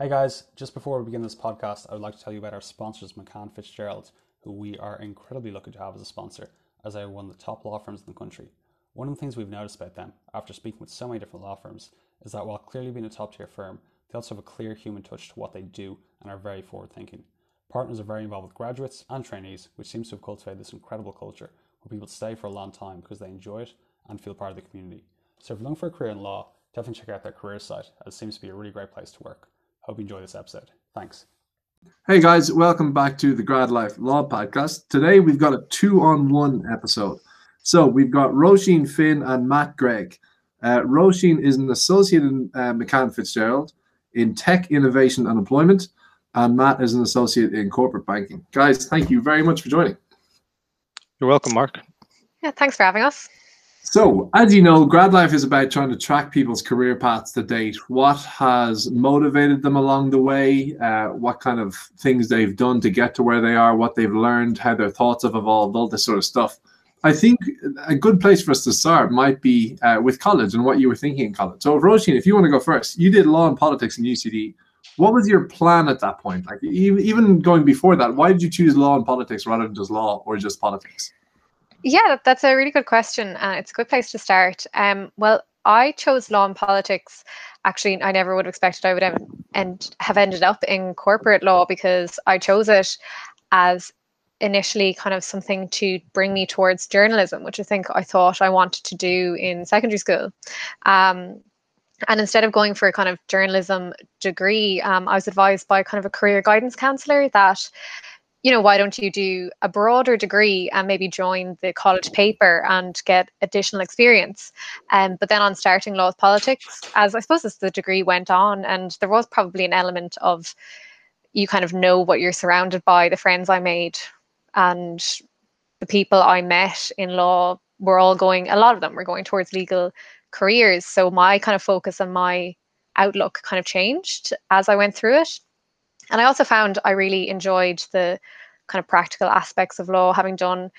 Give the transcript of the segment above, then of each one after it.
Hey guys, just before we begin this podcast, I would like to tell you about our sponsors, McCann Fitzgerald, who we are incredibly lucky to have as a sponsor, as they are one of the top law firms in the country. One of the things we've noticed about them, after speaking with so many different law firms, is that while clearly being a top tier firm, they also have a clear human touch to what they do and are very forward thinking. Partners are very involved with graduates and trainees, which seems to have cultivated this incredible culture where people stay for a long time because they enjoy it and feel part of the community. So if you're looking for a career in law, definitely check out their career site, as it seems to be a really great place to work. Hope you enjoy this episode. Thanks. Hey guys, welcome back to the Grad Life Law Podcast. Today we've got a two on one episode. So we've got Roisin Finn and Matt Gregg. Uh, Roisin is an associate in uh, McCann Fitzgerald in tech innovation and employment, and Matt is an associate in corporate banking. Guys, thank you very much for joining. You're welcome, Mark. Yeah, thanks for having us. So, as you know, grad life is about trying to track people's career paths to date. What has motivated them along the way? Uh, what kind of things they've done to get to where they are? What they've learned? How their thoughts have evolved? All this sort of stuff. I think a good place for us to start might be uh, with college and what you were thinking in college. So, Roisin, if you want to go first, you did law and politics in UCD. What was your plan at that point? Like, even going before that, why did you choose law and politics rather than just law or just politics? Yeah, that's a really good question. Uh, it's a good place to start. Um, well, I chose law and politics. Actually, I never would have expected I would have, and have ended up in corporate law because I chose it as initially kind of something to bring me towards journalism, which I think I thought I wanted to do in secondary school. Um, and instead of going for a kind of journalism degree, um, I was advised by kind of a career guidance counselor that you know, why don't you do a broader degree and maybe join the college paper and get additional experience? Um, but then on starting law politics, as I suppose as the degree went on, and there was probably an element of you kind of know what you're surrounded by, the friends I made and the people I met in law were all going, a lot of them were going towards legal careers. So my kind of focus and my outlook kind of changed as I went through it. And I also found I really enjoyed the kind of practical aspects of law, having done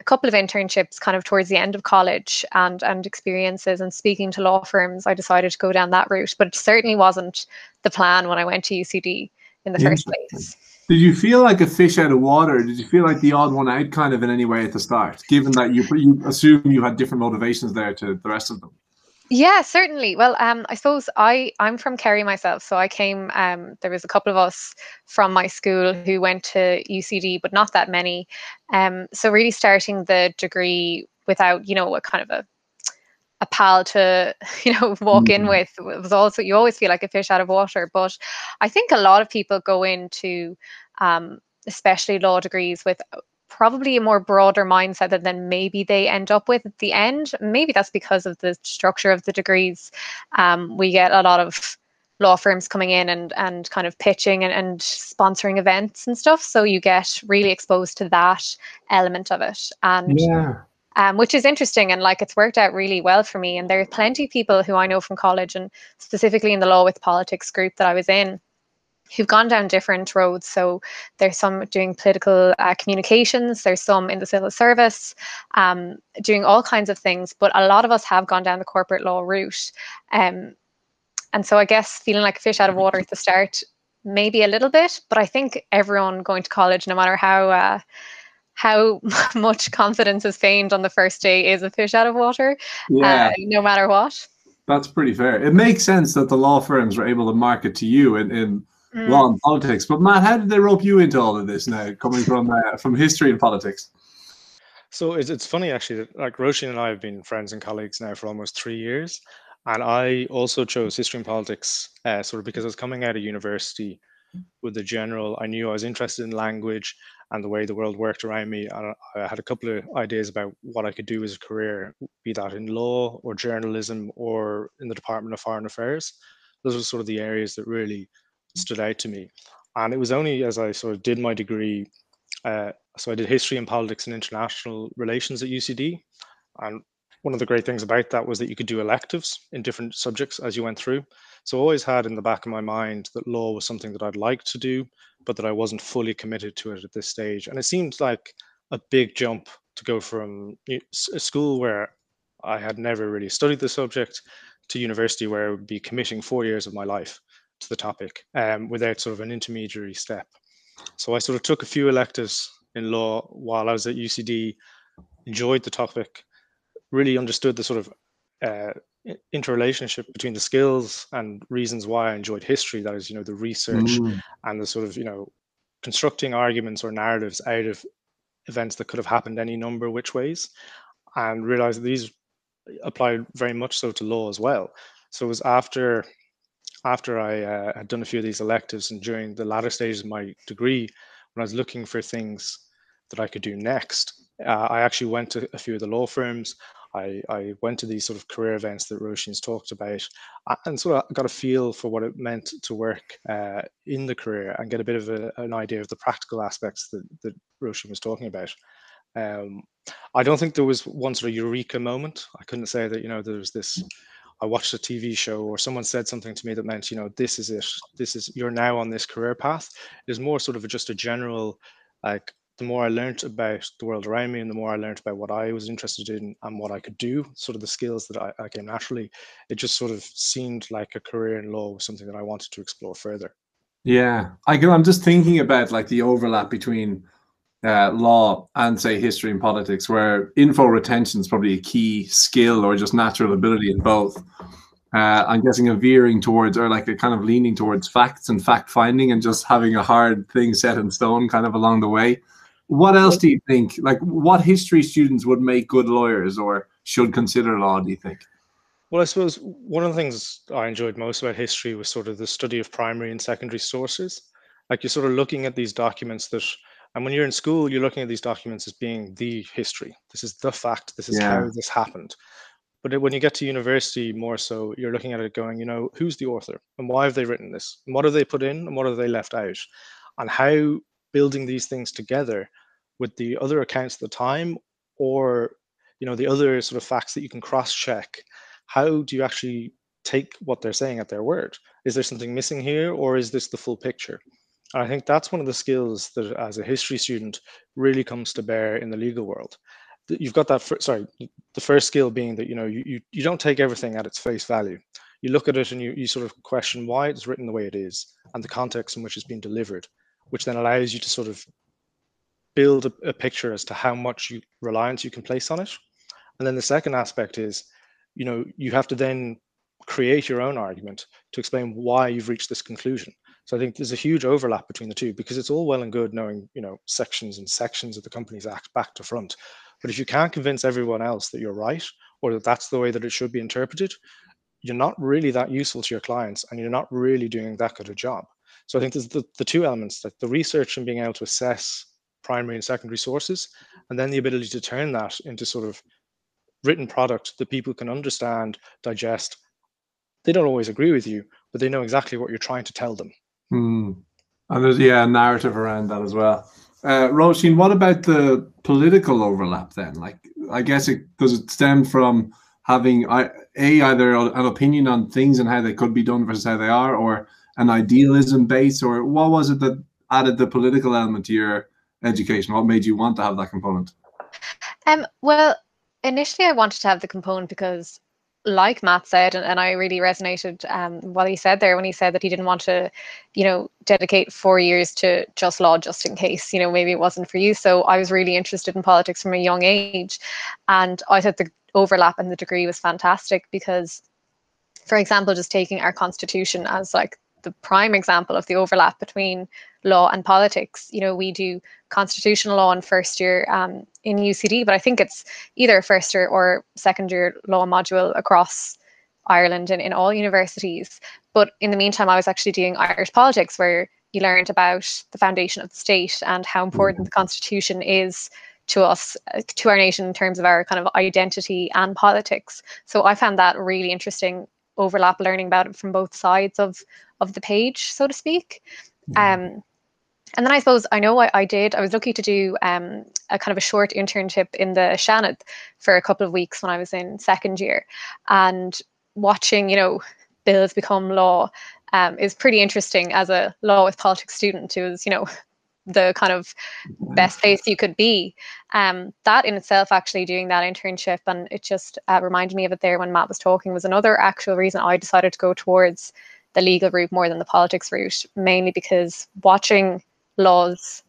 a couple of internships kind of towards the end of college and and experiences and speaking to law firms, I decided to go down that route. But it certainly wasn't the plan when I went to UCD in the first place. Did you feel like a fish out of water? Did you feel like the odd one out kind of in any way at the start, given that you, you assume you had different motivations there to the rest of them? Yeah, certainly. Well, um, I suppose I I'm from Kerry myself, so I came. Um, there was a couple of us from my school who went to UCD, but not that many. Um, so really starting the degree without, you know, a kind of a a pal to you know walk mm-hmm. in with was also you always feel like a fish out of water. But I think a lot of people go into um, especially law degrees with probably a more broader mindset than, than maybe they end up with at the end. Maybe that's because of the structure of the degrees. Um, we get a lot of law firms coming in and and kind of pitching and, and sponsoring events and stuff. So you get really exposed to that element of it. And yeah. Um, which is interesting and like it's worked out really well for me. And there are plenty of people who I know from college and specifically in the law with politics group that I was in who've gone down different roads. So there's some doing political uh, communications, there's some in the civil service, um, doing all kinds of things. But a lot of us have gone down the corporate law route. Um, and so I guess feeling like a fish out of water at the start, maybe a little bit, but I think everyone going to college, no matter how uh, how much confidence is feigned on the first day, is a fish out of water, yeah. uh, no matter what. That's pretty fair. It makes sense that the law firms were able to market to you in, in mm. law and politics. But Matt, how did they rope you into all of this now, coming from uh, from history and politics? So it's, it's funny actually that like Roisin and I have been friends and colleagues now for almost three years, and I also chose history and politics uh, sort of because I was coming out of university with the general. I knew I was interested in language and the way the world worked around me, and I had a couple of ideas about what I could do as a career, be that in law or journalism or in the Department of Foreign Affairs. Those were sort of the areas that really stood out to me. And it was only as I sort of did my degree, uh, so I did history and politics and international relations at UCD. And one of the great things about that was that you could do electives in different subjects as you went through. So I always had in the back of my mind that law was something that I'd like to do, but that I wasn't fully committed to it at this stage. And it seemed like a big jump to go from a school where I had never really studied the subject to university where I would be committing four years of my life to the topic um, without sort of an intermediary step. So I sort of took a few electives in law while I was at UCD, enjoyed the topic, really understood the sort of uh, interrelationship between the skills and reasons why I enjoyed history. That is, you know, the research mm. and the sort of, you know, constructing arguments or narratives out of events that could have happened any number of which ways, and realized that these applied very much so to law as well. So it was after after I uh, had done a few of these electives and during the latter stages of my degree, when I was looking for things that I could do next, uh, I actually went to a few of the law firms. I, I went to these sort of career events that Roisin's talked about and sort of got a feel for what it meant to work uh, in the career and get a bit of a, an idea of the practical aspects that, that Roisin was talking about. Um, I don't think there was one sort of eureka moment. I couldn't say that, you know, there was this, I watched a TV show or someone said something to me that meant, you know, this is it. This is, you're now on this career path. It was more sort of just a general, like, the more I learned about the world around me and the more I learned about what I was interested in and what I could do, sort of the skills that I, I came naturally, it just sort of seemed like a career in law was something that I wanted to explore further. Yeah, I I'm just thinking about like the overlap between uh, law and say history and politics, where info retention is probably a key skill or just natural ability in both. Uh, I'm guessing a veering towards or like a kind of leaning towards facts and fact finding and just having a hard thing set in stone kind of along the way. What else do you think? Like, what history students would make good lawyers or should consider law? Do you think? Well, I suppose one of the things I enjoyed most about history was sort of the study of primary and secondary sources. Like you're sort of looking at these documents that, and when you're in school, you're looking at these documents as being the history. This is the fact. This is yeah. how this happened. But when you get to university, more so, you're looking at it going, you know, who's the author and why have they written this? And what have they put in and what have they left out? And how building these things together with the other accounts at the time or you know the other sort of facts that you can cross check how do you actually take what they're saying at their word is there something missing here or is this the full picture i think that's one of the skills that as a history student really comes to bear in the legal world you've got that sorry the first skill being that you know you, you, you don't take everything at its face value you look at it and you, you sort of question why it's written the way it is and the context in which it's been delivered which then allows you to sort of build a, a picture as to how much you, reliance you can place on it. And then the second aspect is, you know, you have to then create your own argument to explain why you've reached this conclusion. So I think there's a huge overlap between the two because it's all well and good knowing, you know, sections and sections of the Companies Act back to front. But if you can't convince everyone else that you're right or that that's the way that it should be interpreted, you're not really that useful to your clients and you're not really doing that good a job. So I think there's the, the two elements, like the research and being able to assess primary and secondary sources, and then the ability to turn that into sort of written product that people can understand, digest. They don't always agree with you, but they know exactly what you're trying to tell them. Hmm. And there's yeah, a narrative around that as well. Uh, Roisin, what about the political overlap then? Like, I guess it does it stem from having a either an opinion on things and how they could be done versus how they are, or an idealism base, or what was it that added the political element to your education? What made you want to have that component? Um, well, initially I wanted to have the component because like Matt said, and, and I really resonated um, what he said there when he said that he didn't want to, you know, dedicate four years to just law just in case, you know, maybe it wasn't for you. So I was really interested in politics from a young age. And I thought the overlap and the degree was fantastic because, for example, just taking our constitution as like the prime example of the overlap between law and politics. You know, we do constitutional law in first year um, in UCD, but I think it's either first year or second year law module across Ireland and in all universities. But in the meantime, I was actually doing Irish politics where you learned about the foundation of the state and how important the constitution is to us, to our nation in terms of our kind of identity and politics. So I found that really interesting overlap learning about it from both sides of of the page, so to speak. Um, and then I suppose I know what I did. I was lucky to do um, a kind of a short internship in the Seanad for a couple of weeks when I was in second year, and watching you know bills become law um, is pretty interesting as a law with politics student who was you know the kind of best place you could be. Um, that in itself, actually doing that internship, and it just uh, reminded me of it there when Matt was talking, was another actual reason I decided to go towards the legal route more than the politics route, mainly because watching laws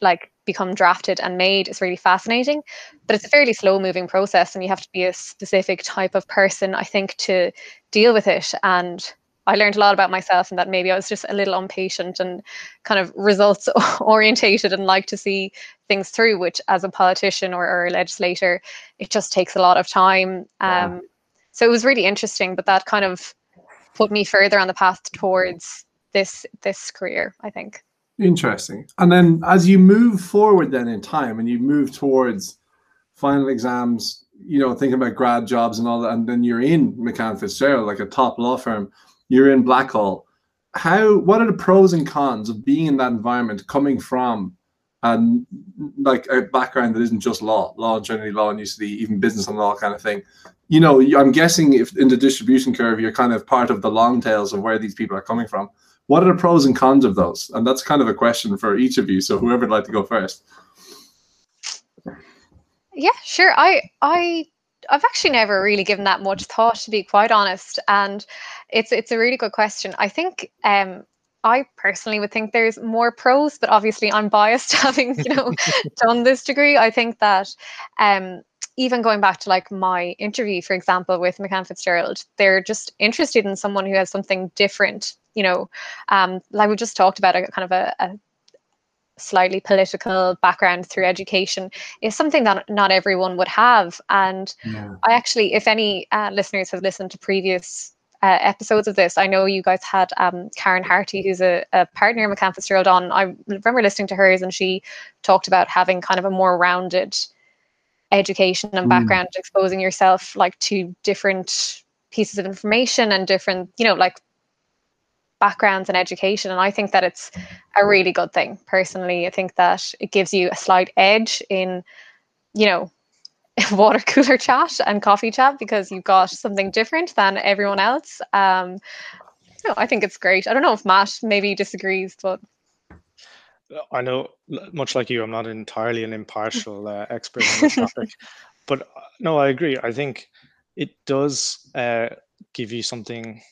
like become drafted and made is really fascinating but it's a fairly slow moving process and you have to be a specific type of person i think to deal with it and i learned a lot about myself and that maybe i was just a little impatient and kind of results orientated and like to see things through which as a politician or, or a legislator it just takes a lot of time um, wow. so it was really interesting but that kind of put me further on the path towards this this career i think Interesting. And then as you move forward then in time and you move towards final exams, you know, thinking about grad jobs and all that, and then you're in McCann Fitzgerald, like a top law firm, you're in Blackhall. How what are the pros and cons of being in that environment coming from and like a background that isn't just law, law generally law and UCD, even business and law kind of thing. You know, I'm guessing if in the distribution curve, you're kind of part of the long tails of where these people are coming from what are the pros and cons of those? And that's kind of a question for each of you. So whoever would like to go first. Yeah, sure. I I I've actually never really given that much thought to be quite honest. And it's it's a really good question. I think um I personally would think there's more pros, but obviously I'm biased having, you know, done this degree. I think that um even going back to like my interview, for example, with McCann Fitzgerald, they're just interested in someone who has something different you know, um, like we just talked about, a kind of a, a slightly political background through education is something that not everyone would have. And yeah. I actually, if any uh, listeners have listened to previous uh, episodes of this, I know you guys had um, Karen Harty, who's a, a partner in McCann Fitzgerald, on. I remember listening to hers, and she talked about having kind of a more rounded education and mm. background, mm. exposing yourself like to different pieces of information and different, you know, like backgrounds and education. And I think that it's a really good thing. Personally, I think that it gives you a slight edge in, you know, water cooler chat and coffee chat because you've got something different than everyone else. Um, no, I think it's great. I don't know if Matt maybe disagrees, but I know, much like you, I'm not entirely an impartial uh, expert on this topic, but uh, no, I agree. I think it does uh, give you something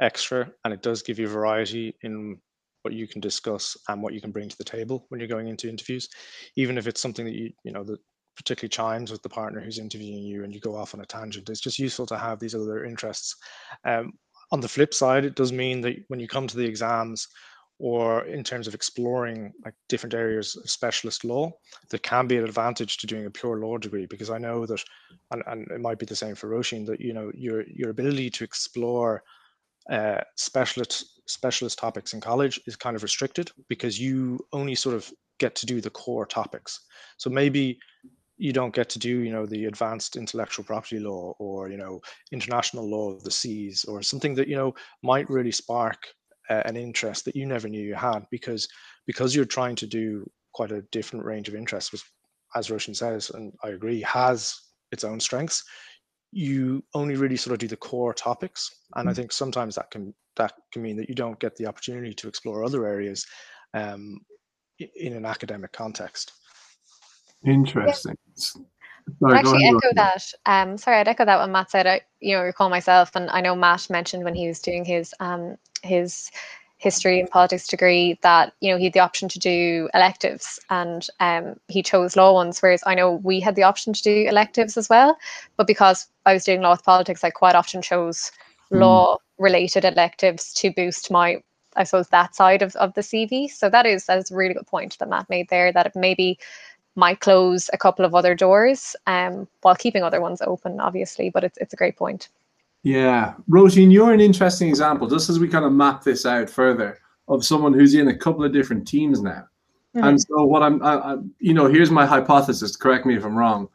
extra and it does give you variety in what you can discuss and what you can bring to the table when you're going into interviews. Even if it's something that you you know that particularly chimes with the partner who's interviewing you and you go off on a tangent it's just useful to have these other interests. Um, on the flip side it does mean that when you come to the exams or in terms of exploring like different areas of specialist law there can be an advantage to doing a pure law degree because i know that and, and it might be the same for Roisin that you know your your ability to explore uh, specialist specialist topics in college is kind of restricted because you only sort of get to do the core topics. So maybe you don't get to do you know the advanced intellectual property law or you know international law of the seas or something that you know might really spark uh, an interest that you never knew you had because because you're trying to do quite a different range of interests which as Roisin says and I agree has its own strengths you only really sort of do the core topics and i mm. think sometimes that can that can mean that you don't get the opportunity to explore other areas um, in an academic context interesting Sorry, I'd actually echo that. Um, sorry, I'd echo that when Matt said I, you know, recall myself, and I know Matt mentioned when he was doing his um his history and politics degree that you know he had the option to do electives and um, he chose law ones whereas i know we had the option to do electives as well. But because i was doing law with politics i quite often chose mm. law related electives to boost my i suppose that side of, of the cv so that is that is a really good point that matt made there that it maybe might close a couple of other doors um, while keeping other ones open obviously but it's, it's a great point yeah, Roisin, you're an interesting example. Just as we kind of map this out further, of someone who's in a couple of different teams now. Mm-hmm. And so, what I'm, I, I, you know, here's my hypothesis. Correct me if I'm wrong.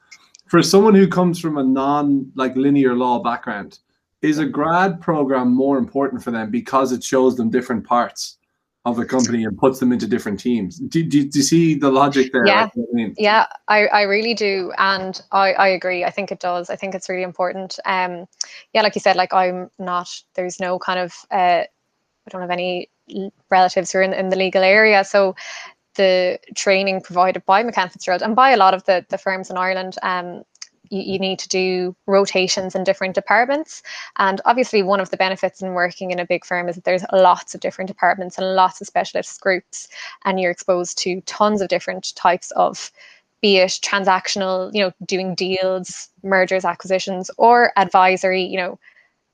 For someone who comes from a non like linear law background, is a grad program more important for them because it shows them different parts of the company and puts them into different teams. Do, do, do you see the logic there? Yeah, I mean? yeah, I, I really do, and I, I agree. I think it does. I think it's really important. Um, yeah, like you said, like I'm not. There's no kind of. Uh, I don't have any relatives who are in, in the legal area, so the training provided by McCann Fitzgerald and by a lot of the the firms in Ireland. Um, you, you need to do rotations in different departments. And obviously, one of the benefits in working in a big firm is that there's lots of different departments and lots of specialist groups, and you're exposed to tons of different types of be it transactional, you know, doing deals, mergers, acquisitions, or advisory, you know,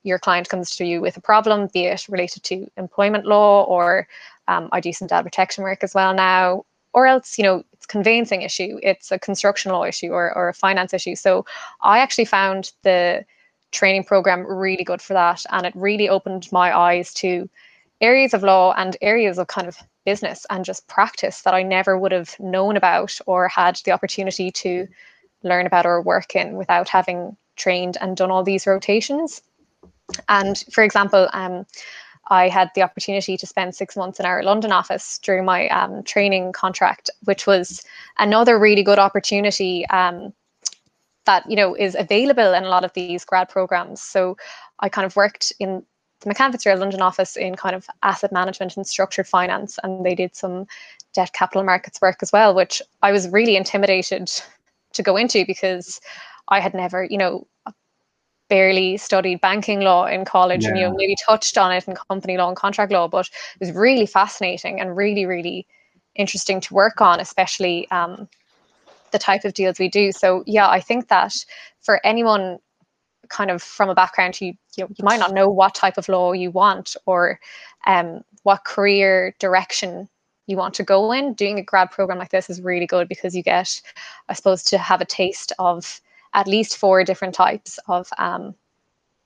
your client comes to you with a problem, be it related to employment law or um, I do some data protection work as well now, or else, you know, conveyancing issue, it's a construction law issue or, or a finance issue. So I actually found the training program really good for that. And it really opened my eyes to areas of law and areas of kind of business and just practice that I never would have known about or had the opportunity to learn about or work in without having trained and done all these rotations. And for example, um, I had the opportunity to spend six months in our London office during my um, training contract, which was another really good opportunity um, that you know is available in a lot of these grad programs. So I kind of worked in the Fitzgerald London office in kind of asset management and structured finance, and they did some debt capital markets work as well, which I was really intimidated to go into because I had never, you know, barely studied banking law in college yeah. and you know maybe touched on it in company law and contract law but it was really fascinating and really really interesting to work on especially um, the type of deals we do so yeah i think that for anyone kind of from a background you you, know, you might not know what type of law you want or um, what career direction you want to go in doing a grad program like this is really good because you get i suppose to have a taste of at least four different types of um,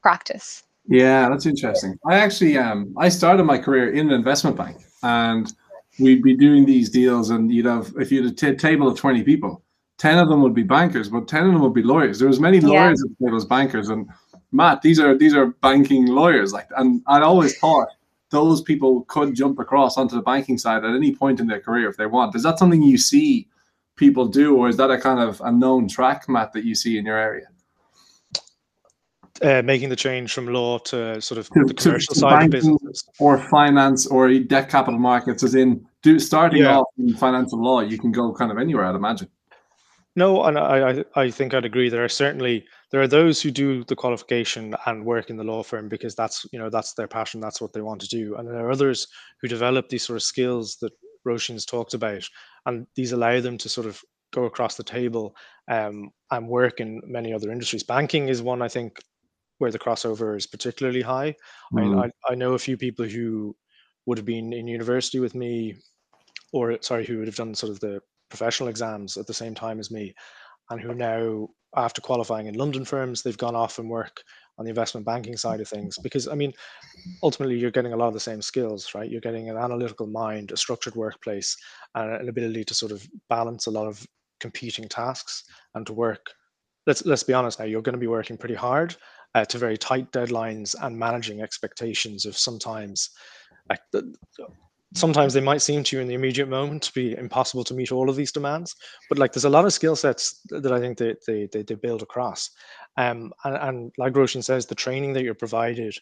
practice. Yeah, that's interesting. I actually um I started my career in an investment bank and we'd be doing these deals and you'd have if you had a t- table of 20 people, 10 of them would be bankers, but 10 of them would be lawyers. There was many lawyers yeah. at the table as bankers and Matt, these are these are banking lawyers like and I'd always thought those people could jump across onto the banking side at any point in their career if they want. Is that something you see people do, or is that a kind of a known track, Matt, that you see in your area? Uh, making the change from law to sort of to, the commercial to, to side of business or finance or debt capital markets as in do starting yeah. off in financial law you can go kind of anywhere i'd imagine no and I, I think i'd agree there are certainly there are those who do the qualification and work in the law firm because that's you know that's their passion that's what they want to do and there are others who develop these sort of skills that Roisin's talked about, and these allow them to sort of go across the table um, and work in many other industries. Banking is one I think where the crossover is particularly high. Mm. I, I know a few people who would have been in university with me, or sorry, who would have done sort of the professional exams at the same time as me, and who now, after qualifying in London firms, they've gone off and work on the investment banking side of things because i mean ultimately you're getting a lot of the same skills right? You're getting an analytical mind a structured workplace and an ability to sort of balance a lot of competing tasks and to work. Let's let's be honest now you're going to be working pretty hard uh, to very tight deadlines and managing expectations of sometimes like the, sometimes they might seem to you in the immediate moment to be impossible to meet all of these demands but like there's a lot of skill sets that i think they, they, they, they build across. Um, and, and like Roisin says the training that you're provided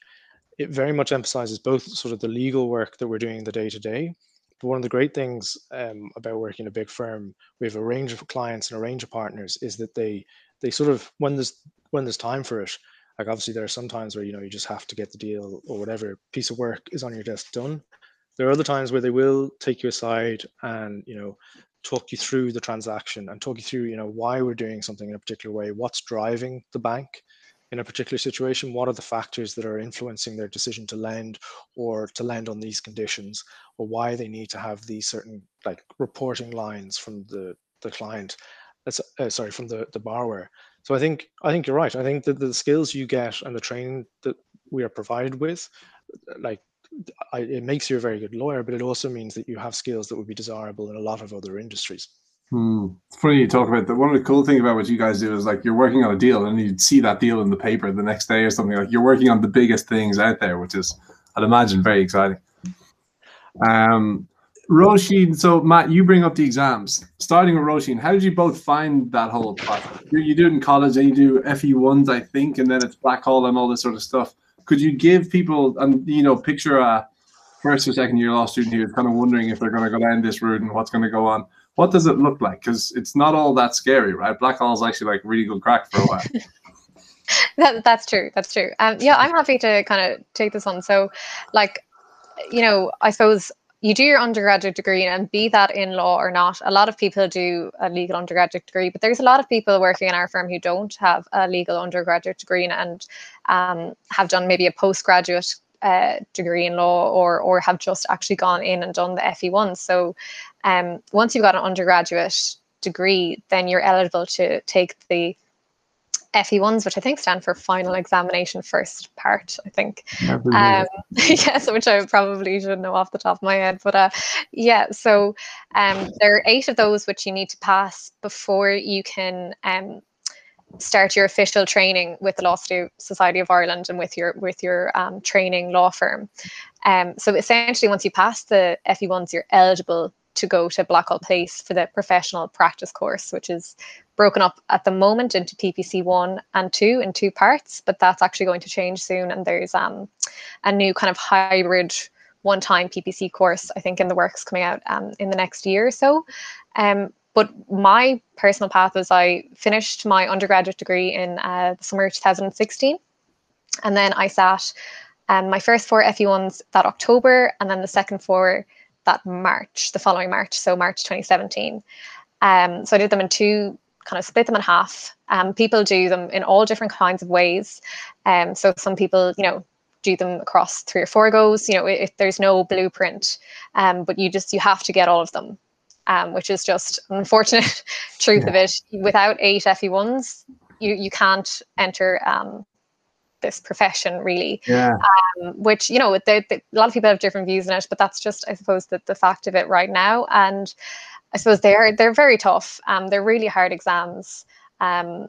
it very much emphasizes both sort of the legal work that we're doing the day to day but one of the great things um, about working in a big firm we have a range of clients and a range of partners is that they they sort of when there's when there's time for it like obviously there are some times where you know you just have to get the deal or whatever piece of work is on your desk done there are other times where they will take you aside and you know talk you through the transaction and talk you through you know why we're doing something in a particular way what's driving the bank in a particular situation what are the factors that are influencing their decision to lend or to lend on these conditions or why they need to have these certain like reporting lines from the the client uh, sorry from the the borrower. So i think i think you're right. I think that the skills you get and the training that we are provided with like I, it makes you a very good lawyer, but it also means that you have skills that would be desirable in a lot of other industries. Hmm. It's funny you talk about that. One of the cool things about what you guys do is like you're working on a deal and you'd see that deal in the paper the next day or something. Like you're working on the biggest things out there, which is, I'd imagine, very exciting. Um, Roisin, so Matt, you bring up the exams. Starting with Roisin, how did you both find that whole process? You, you do it in college and you do FE ones, I think, and then it's Blackhall and all this sort of stuff could you give people and you know picture a first or second year law student who's kind of wondering if they're going to go down this route and what's going to go on what does it look like? Because it's not all that scary, right? Blackhall is actually like really good crack for a while. that, that's true. That's true. Um, yeah, I'm happy to kind of take this on. So, like, you know, I suppose you do your undergraduate degree and be that in law or not a lot of people do a legal undergraduate degree but there's a lot of people working in our firm who don't have a legal undergraduate degree and um, have done maybe a postgraduate uh, degree in law or or have just actually gone in and done the FE1 so um, once you've got an undergraduate degree then you're eligible to take the FE1s, which I think stand for final examination first part, I think. Um, yes, which I probably should know off the top of my head. But uh, yeah, so um, there are eight of those which you need to pass before you can um, start your official training with the Law Society of Ireland and with your with your um, training law firm. Um, so essentially, once you pass the FE1s, you're eligible to go to Blackhall Place for the professional practice course, which is broken up at the moment into PPC one and two in two parts, but that's actually going to change soon. And there's um, a new kind of hybrid one-time PPC course, I think, in the works coming out um, in the next year or so. Um, but my personal path was I finished my undergraduate degree in uh, the summer of 2016, and then I sat um, my first four FE1s that October, and then the second four that March, the following March, so March 2017. Um, so I did them in two kind of split them in half. Um, people do them in all different kinds of ways. Um, so some people, you know, do them across three or four goes. You know, if there's no blueprint, um, but you just you have to get all of them, um, which is just unfortunate truth yeah. of it. Without eight FE ones, you you can't enter um, this profession really. Yeah. Um, which you know, the, the, a lot of people have different views on it, but that's just I suppose that the fact of it right now and. I suppose they're they're very tough. Um, they're really hard exams. Um,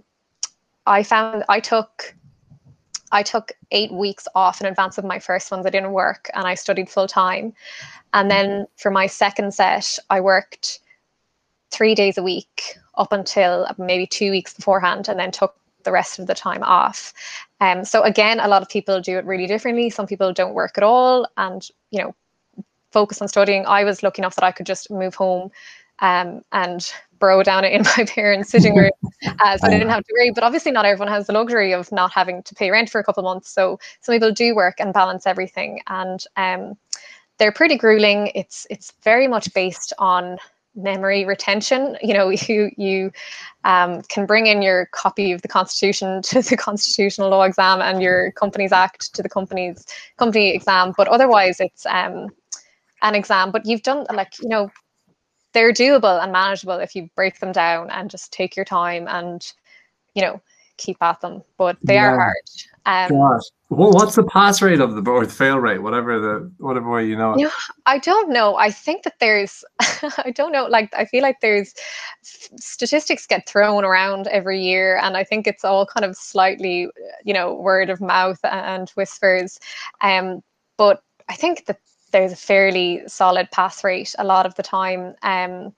I found I took I took eight weeks off in advance of my first ones. I didn't work and I studied full time. And then for my second set, I worked three days a week up until maybe two weeks beforehand and then took the rest of the time off. Um, so again, a lot of people do it really differently. Some people don't work at all and, you know, focus on studying. I was lucky enough that I could just move home um, and bro down it in my parents' sitting room. Uh, so I didn't have to worry. But obviously, not everyone has the luxury of not having to pay rent for a couple of months. So some people do work and balance everything, and um, they're pretty grueling. It's it's very much based on memory retention. You know, you you um, can bring in your copy of the Constitution to the Constitutional Law exam and your Companies Act to the company's company exam, but otherwise it's um, an exam. But you've done like you know they're doable and manageable if you break them down and just take your time and you know keep at them but they yeah. are hard um, Gosh. Well, what's the pass rate of the or the fail rate whatever the whatever way you know it? You know, i don't know i think that there's i don't know like i feel like there's statistics get thrown around every year and i think it's all kind of slightly you know word of mouth and whispers um but i think that there's a fairly solid pass rate a lot of the time. Um,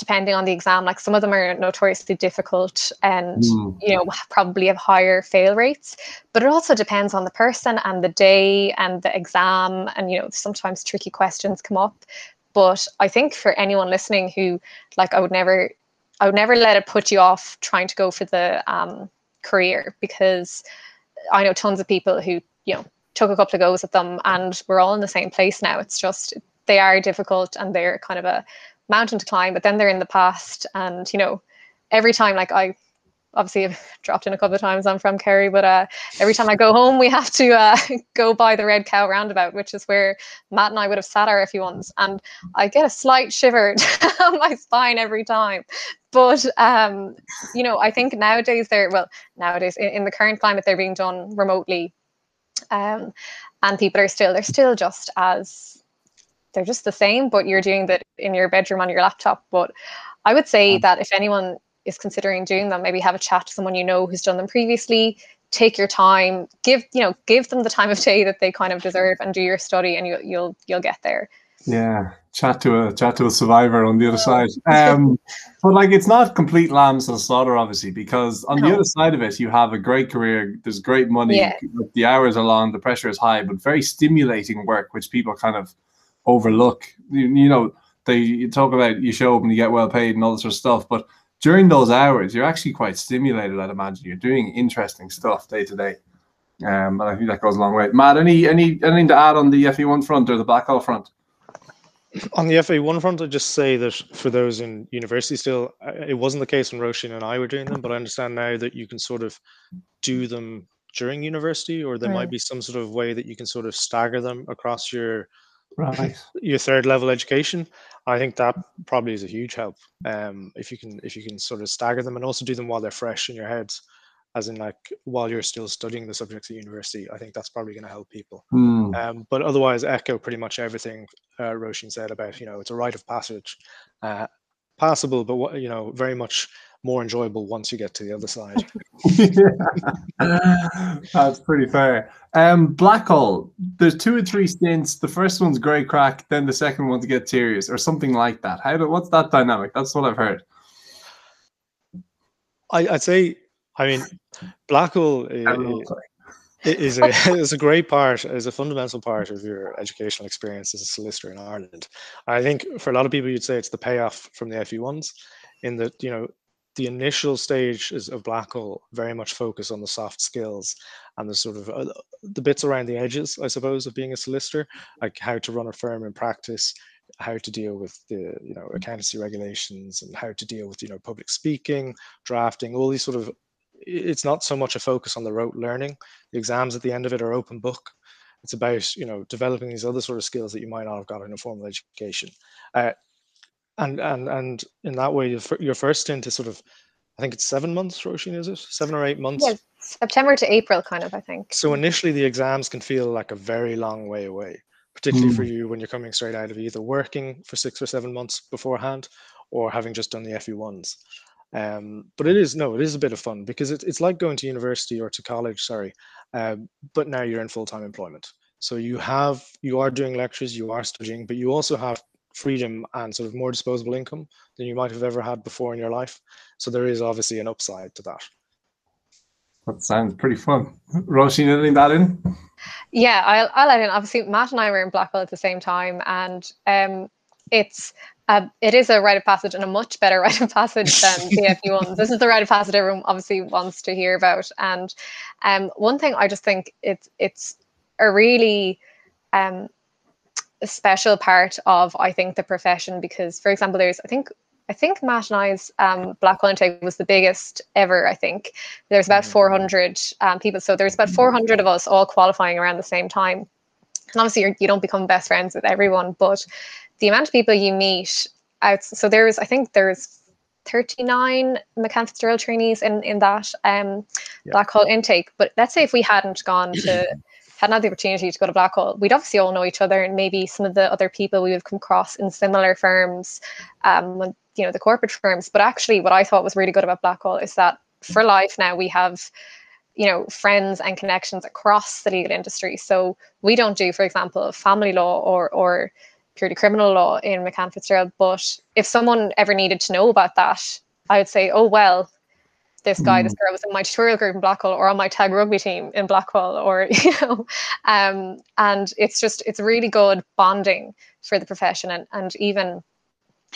depending on the exam, like some of them are notoriously difficult and mm. you know probably have higher fail rates. But it also depends on the person and the day and the exam, and you know sometimes tricky questions come up. But I think for anyone listening who like I would never I would never let it put you off trying to go for the um, career because I know tons of people who you know took a couple of goes at them and we're all in the same place now. It's just they are difficult and they're kind of a mountain to climb, but then they're in the past and you know, every time like I obviously I've dropped in a couple of times I'm from Kerry, but uh, every time I go home we have to uh, go by the Red Cow roundabout, which is where Matt and I would have sat our FE1s. And I get a slight shiver down my spine every time. But um, you know, I think nowadays they're well, nowadays in, in the current climate they're being done remotely um, and people are still they're still just as they're just the same but you're doing that in your bedroom on your laptop but i would say that if anyone is considering doing them maybe have a chat to someone you know who's done them previously take your time give you know give them the time of day that they kind of deserve and do your study and you, you'll you'll get there yeah, chat to a chat to a survivor on the other side. Um, but like, it's not complete lambs to slaughter, obviously, because on no. the other side of it, you have a great career. There's great money. Yeah. The hours are long. The pressure is high, but very stimulating work, which people kind of overlook. You, you know, they you talk about you show up and you get well paid and all this sort of stuff, but during those hours, you're actually quite stimulated. I'd imagine you're doing interesting stuff day to day. Um, and I think that goes a long way. Matt, any any anything to add on the FE1 front or the Blackhall front? On the FE1 front, I'd just say that for those in university still, it wasn't the case when Roisin and I were doing them, but I understand now that you can sort of do them during university, or there Right. might be some sort of way that you can sort of stagger them across your Right. your third level education. I think that probably is a huge help. Um, if you can if you can sort of stagger them and also do them while they're fresh in your heads, as in like while you're still studying the subjects at university, I think that's probably going to help people. Hmm. Um, but otherwise, echo pretty much everything uh, Roisin said about you know it's a rite of passage, uh, passable, but what you know very much more enjoyable once you get to the other side. That's pretty fair. Um, Blackhall, there's two or three stints. The first one's great crack, then the second one's get serious, or something like that. How do, what's that dynamic? That's what I've heard. I, I'd say, I mean, Blackhall i- is a is a great part, is a fundamental part of your educational experience as a solicitor in Ireland. I think for a lot of people, you'd say it's the payoff from the FE1s, in that you know the initial stages of Blackhall very much focus on the soft skills and the sort of uh, the bits around the edges, I suppose, of being a solicitor, like how to run a firm in practice, how to deal with the you know accountancy regulations, and how to deal with you know public speaking, drafting, all these sort of. It's not so much a focus on the rote learning. The exams at the end of it are open book. It's about you know developing these other sort of skills that you might not have got in a formal education. Uh, and and and in that way, your, fir- your first stint is sort of, I think it's seven months. Roisin, is it seven or eight months? Yeah, September to April, kind of. I think. So initially, the exams can feel like a very long way away, particularly for Mm. you when you're coming straight out of either working for six or seven months beforehand, or having just done the FE1s. Um, but it is no, it is a bit of fun because it's it's like going to university or to college. Sorry, um, but now you're in full time employment. So you have you are doing lectures, you are studying, but you also have freedom and sort of more disposable income than you might have ever had before in your life. So there is obviously an upside to that. That sounds pretty fun. Roisin, anything that in? Yeah, I'll, I'll add in. Obviously, Matt and I were in Blackhall at the same time, and um, it's a, it is a rite of passage and a much better rite of passage than the FE ones. This is the rite of passage everyone obviously wants to hear about. And um, one thing I just think it's it's a really um, a special part of I think the profession because, for example, there's I think I think Matt and I's um, Blackhall intake was the biggest ever. I think there's about 400 um, people, so there's about 400 of us all qualifying around the same time. And obviously, you're, you don't become best friends with everyone, but the amount of people you meet out. So there's I think there's 39 McCann Fitzgerald trainees in in that um, Yeah. Blackhall intake. But let's say if we hadn't gone to hadn't had the opportunity to go to Blackhall, we'd obviously all know each other and maybe some of the other people we would come across in similar firms, um, you know, the corporate firms. But actually, what I thought was really good about Blackhall is that for life now we have, you know, friends and connections across the legal industry. So we don't do, for example, family law or or purely criminal law in McCann Fitzgerald. But if someone ever needed to know about that, I would say, oh well, this guy, this girl was in my tutorial group in Blackhall or on my tag rugby team in Blackhall, or you know, um, and it's just it's really good bonding for the profession, and and even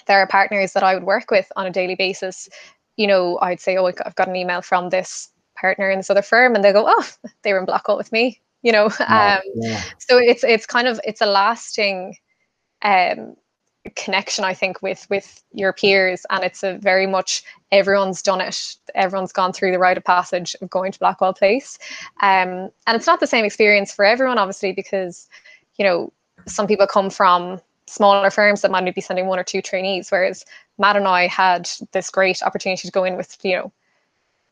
there are partners that I would work with on a daily basis. You know, I'd say, oh, I've got an email from this partner in this other firm, and they go, oh, they were in Blackhall with me. You know, um, yeah. so it's it's kind of it's a lasting um connection i think with with your peers and it's a very much everyone's done it. Everyone's gone through the rite of passage of going to Blackhall place. Um and it's not the same experience for everyone obviously because you know some people come from smaller firms that might be sending one or two trainees whereas matt and i had this great opportunity to go in with you know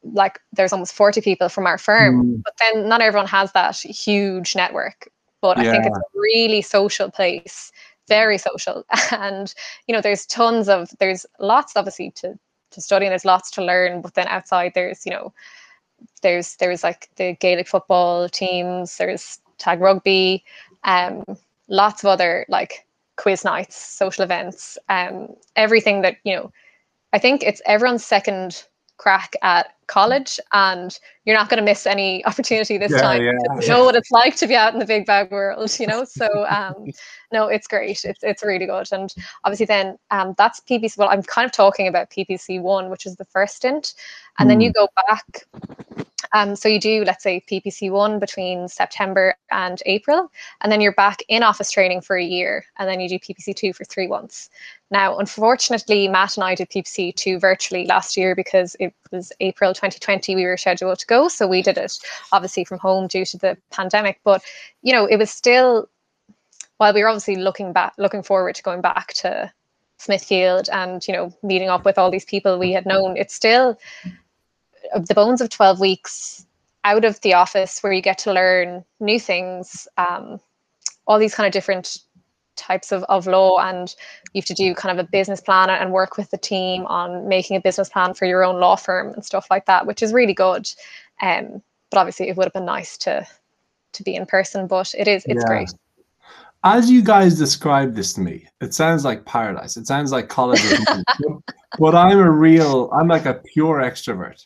like there's almost 40 people from our firm Mm. but then not everyone has that huge network. But i think it's a really social place very social. And you know there's tons of there's lots obviously to to study and there's lots to learn but then outside there's you know there's there's like the gaelic football teams there's tag rugby um lots of other like quiz nights social events um everything that you know i think it's everyone's second crack at college and you're not going to miss any opportunity this Yeah, time. yeah, you know what it's like to be out in the big bad world you know? So um no it's great. It's it's really good. And obviously then um that's ppc well i'm kind of talking about ppc one which is the first stint. And then you go back um, so you do, let's say, PPC one between September and April, and then you're back in office training for a year, and then you do PPC two for three months. Now, unfortunately, Matt and I did PPC two virtually last year because it was April 2020 we were scheduled to go, so we did it obviously from home due to the pandemic. But you know, it was still while we were obviously looking back, looking forward to going back to Smithfield and you know meeting up with all these people we had known. It's still the bones of 12 weeks out of the office where you get to learn new things um, all these kind of different types of, of law and you have to do kind of a business plan and work with the team on making a business plan for your own law firm and stuff like that which is really good um, but obviously it would have been nice to to be in person but it is it's Yeah. great As you guys describe this to me, it sounds like paradise. It sounds like college. with money. but, but I'm a real, I'm like a pure extrovert.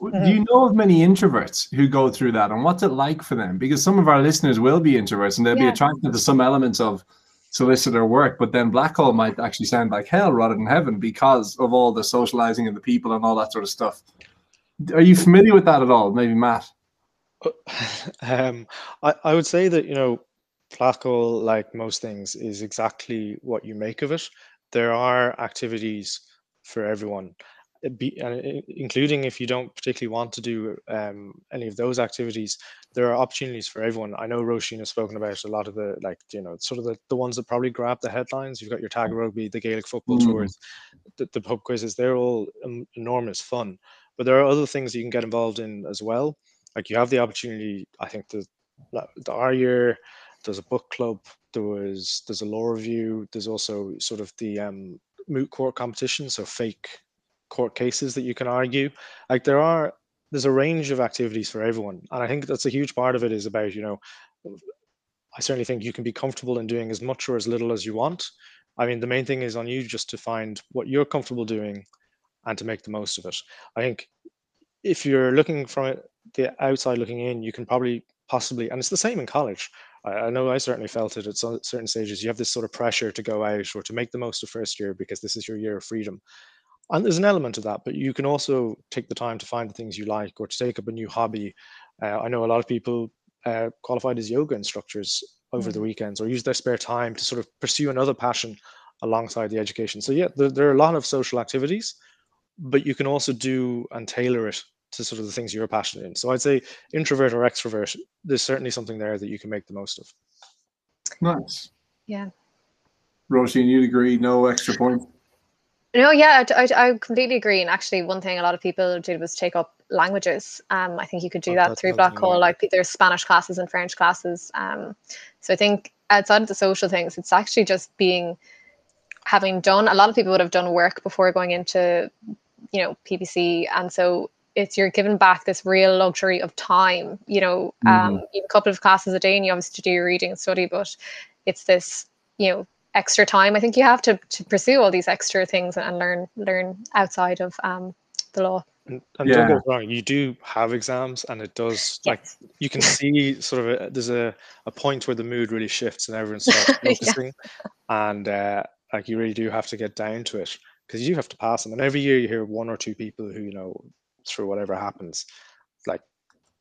W- Do you know of many introverts who go through that and what's it like for them? Because some of our listeners will be introverts and they'll be attracted to some elements of solicitor work, but then Blackhall might actually sound like hell rather than heaven because of all the socializing and the people and all that sort of stuff. Are you familiar with that at all? Maybe Matt. um, I, I would say that you know Blackhall, like most things, is exactly what you make of it. There are activities for everyone, uh, be, and including if you don't particularly want to do um, any of those activities, there are opportunities for everyone. I know Roisin has spoken about a lot of the like you know sort of the, the ones that probably grab the headlines. You've got your tag rugby, the Gaelic football Mm. tours, the, the pub quizzes. They're all um, enormous fun, but there are other things you can get involved in as well like you have the opportunity i think the the our year there's a book club there was there's a law review there's also sort of the um moot court competition so fake court cases that you can argue like there are there's a range of activities for everyone and i think that's a huge part of it is about you know i certainly think you can be comfortable in doing as much or as little as you want i mean the main thing is on you just to find what you're comfortable doing and to make the most of it i think if you're looking from it the outside looking in, you can probably possibly, and it's the same in college. I, I know I certainly felt it at certain stages. You have this sort of pressure to go out or to make the most of first year because this is your year of freedom. And there's an element of that, but you can also take the time to find the things you like or to take up a new hobby. Uh, I know a lot of people uh, qualified as yoga instructors over the weekends or use their spare time to sort of pursue another passion alongside the education. So, yeah, there, there are a lot of social activities, but you can also do and tailor it to sort of the things you're passionate in. So I'd say introvert or extrovert, there's certainly something there that you can make the most of. Nice. Yeah. Roisin, you'd agree, no extra point. No, yeah, I, I, I completely agree. And actually, one thing a lot of people did was take up languages. Um, I think you could do Oh, that that's through Blackhall. yeah. Like there's Spanish classes and French classes. Um, so I think outside of the social things, it's actually just being having done. A lot of people would have done work before going into, you know, PPC, and so it's you're given back this real luxury of time. You know, um, you have a couple of classes a day, and you obviously do your reading and study, but it's this, you know, extra time. I think you have to to pursue all these extra things and learn learn outside of um, the law. And, and don't Yeah. get wrong, you do have exams, and it does like you can see sort of a, there's a, a point where the mood really shifts and everyone starts Yeah. focusing, and uh, like you really do have to get down to it because you do have to pass them. And every year you hear one or two people who you know through whatever happens, like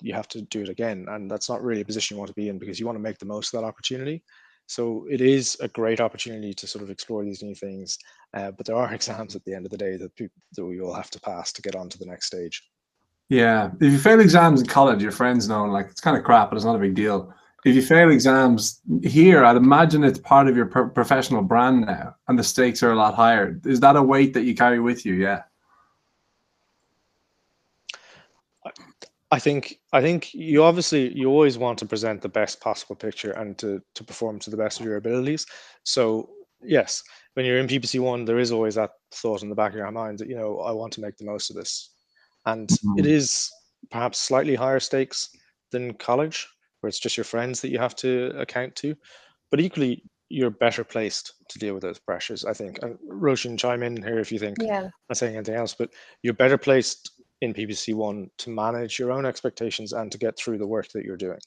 you have to do it again, and that's not really a position you want to be in because you want to make the most of that opportunity. So it is a great opportunity to sort of explore these new things, uh, but there are exams at the end of the day that people that we will have to pass to get on to the next stage. Yeah. If you fail exams in college, your friends know like it's kind of crap, but it's not a big deal. If you fail exams here, I'd imagine it's part of your pro- professional brand now, and the stakes are a lot higher. Is that a weight that you carry with you? Yeah. I think I think you obviously you always want to present the best possible picture and to to perform to the best of your abilities. So yes, when you're in PPC one, there is always that thought in the back of your mind that you know I want to make the most of this, and it Mhm. is perhaps slightly higher stakes than college, where it's just your friends that you have to account to. But equally, you're better placed to deal with those pressures. I think. And Roisin, chime in here if you think Yeah. I'm not saying anything else, but you're better placed in PPC one to manage your own expectations and to get through the work that you're doing.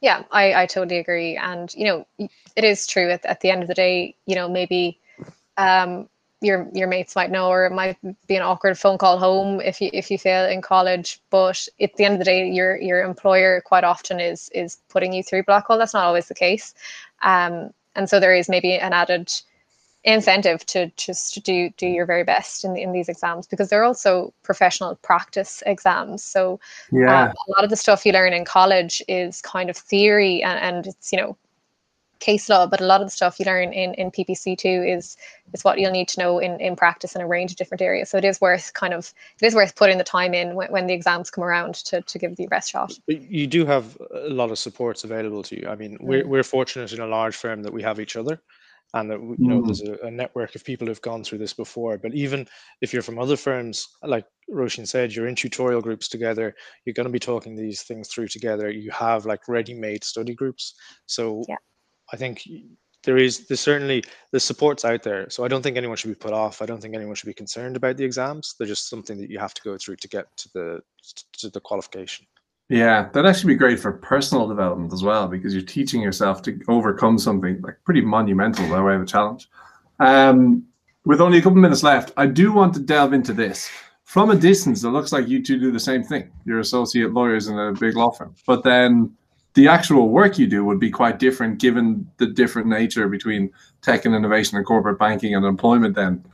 Yeah, I, I totally agree. And, you know, it is true at, at the end of the day, you know, maybe um, your your mates might know or it might be an awkward phone call home if you if you fail in college. But at the end of the day, your your employer quite often is is putting you through Blackhall. That's not always the case. Um, and so there is maybe an added incentive to just do do your very best in, in these exams because they're also professional practice exams. So Yeah. um, a lot of the stuff you learn in college is kind of theory and, and it's you know case law, but a lot of the stuff you learn in, in PPC two is is what you'll need to know in, in practice in a range of different areas. So it is worth kind of it is worth putting the time in when, when the exams come around to, to give it your best shot. You do have a lot of supports available to you. I mean, we're Mm. we're fortunate in a large firm that we have each other, and that you know Mm. there's a, a network of people who've gone through this before. But even if you're from other firms, like Roisin said, you're in tutorial groups together. You're going to be talking these things through together. You have like ready-made study groups. So Yeah. I think there is there's certainly the supports out there. So I don't think anyone should be put off. I don't think anyone should be concerned about the exams. They're just something that you have to go through to get to the to the qualification. Yeah, that'd actually be great for personal development as well because you're teaching yourself to overcome something like pretty monumental by way of a challenge. Um, with only a couple minutes left, I do want to delve into this. From a distance, it looks like you two do the same thing. You're associate lawyers in a big law firm, but then the actual work you do would be quite different given the different nature between tech and innovation and corporate banking and employment. Then,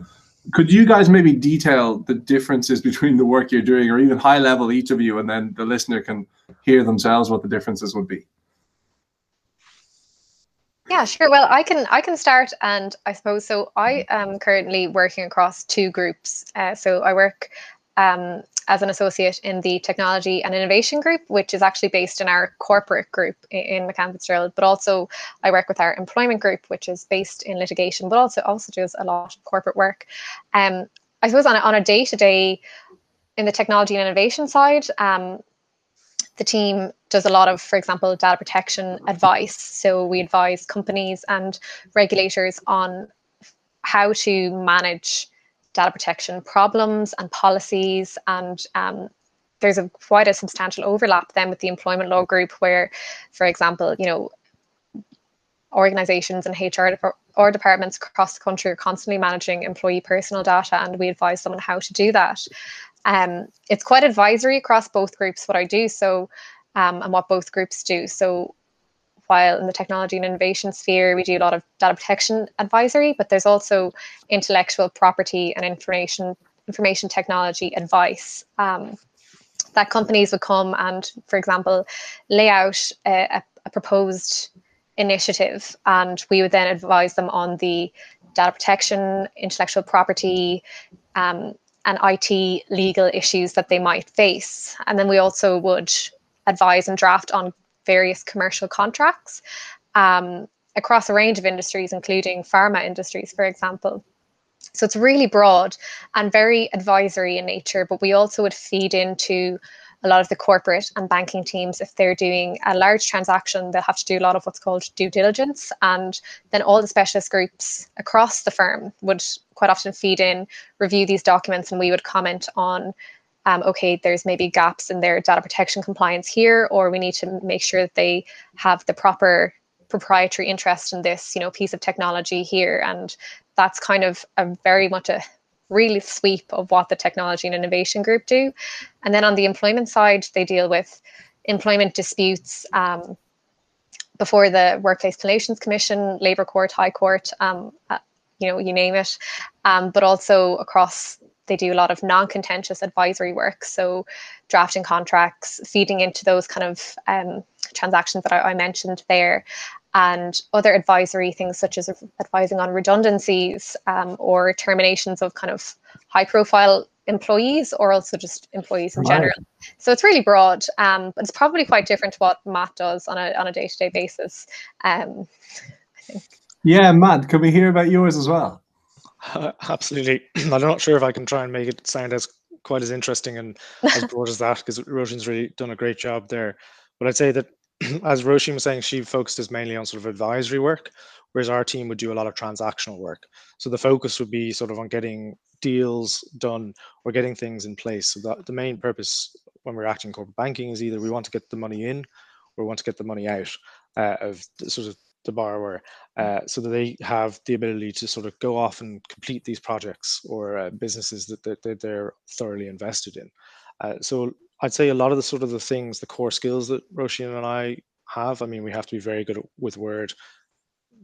could you guys maybe detail the differences between the work you're doing, or even high level each of you, and then the listener can hear themselves what the differences would be? Yeah, sure. Well, I can I can start, and I suppose so. I am currently working across two groups. Uh, so I work um, as an associate in the technology and innovation group, which is actually based in our corporate group i- in McCann Fitzgerald. But also, I work with our employment group, which is based in litigation, but also also does a lot of corporate work. Um, I suppose on a, on a day to day in the technology and innovation side, um, the team does a lot of, for example, data protection advice. So we advise companies and regulators on how to manage data protection problems and policies. And um, there's a quite a substantial overlap then with the employment law group, where, for example, you know, organizations and HR or departments across the country are constantly managing employee personal data, and we advise them on how to do that. Um, it's quite advisory across both groups what I do, so um, and what both groups do. So while in the technology and innovation sphere, we do a lot of data protection advisory, but there's also intellectual property and information information technology advice. Um, that companies would come and, for example, lay out a, a, proposed initiative, and we would then advise them on the data protection, intellectual property, um, and IT legal issues that they might face. And then we also would advise and draft on various commercial contracts um, across a range of industries, including pharma industries, for example. So it's really broad and very advisory in nature, but we also would feed into a lot of the corporate and banking teams if they're doing a large transaction they'll have to do a lot of what's called due diligence and then all the specialist groups across the firm would quite often feed in review these documents and we would comment on um, okay there's maybe gaps in their data protection compliance here or we need to make sure that they have the proper proprietary interest in this you know piece of technology here and that's kind of a very much a really sweep of what the technology and innovation group do. And then on the employment side, they deal with employment disputes um, before the Workplace Relations Commission, Labour Court, High Court, um, uh, you know, you name it. Um, but also across, they do a lot of non-contentious advisory work. So drafting contracts, feeding into those kind of um, transactions that I, I mentioned there and other advisory things such as advising on redundancies um, or terminations of kind of high profile employees or also just employees in Right. general. So it's really broad, um, but it's probably quite different to what Matt does on a on a day to day basis. Um, I think. Yeah, Matt, can we hear about yours as well? Uh, Absolutely. I'm not sure if I can try and make it sound as quite as interesting and as broad as that because Roisin's really done a great job there. But I'd say that as Roisin was saying, she focuses mainly on sort of advisory work, whereas our team would do a lot of transactional work. So the focus would be sort of on getting deals done or getting things in place. So that the main purpose when we're acting corporate banking is either we want to get the money in or we want to get the money out uh, of the, sort of the borrower uh, so that they have the ability to sort of go off and complete these projects or uh, businesses that, that, that, they're thoroughly invested in. Uh, so I'd say a lot of the sort of the things, the core skills that Roisin and I have, I mean, we have to be very good with Word,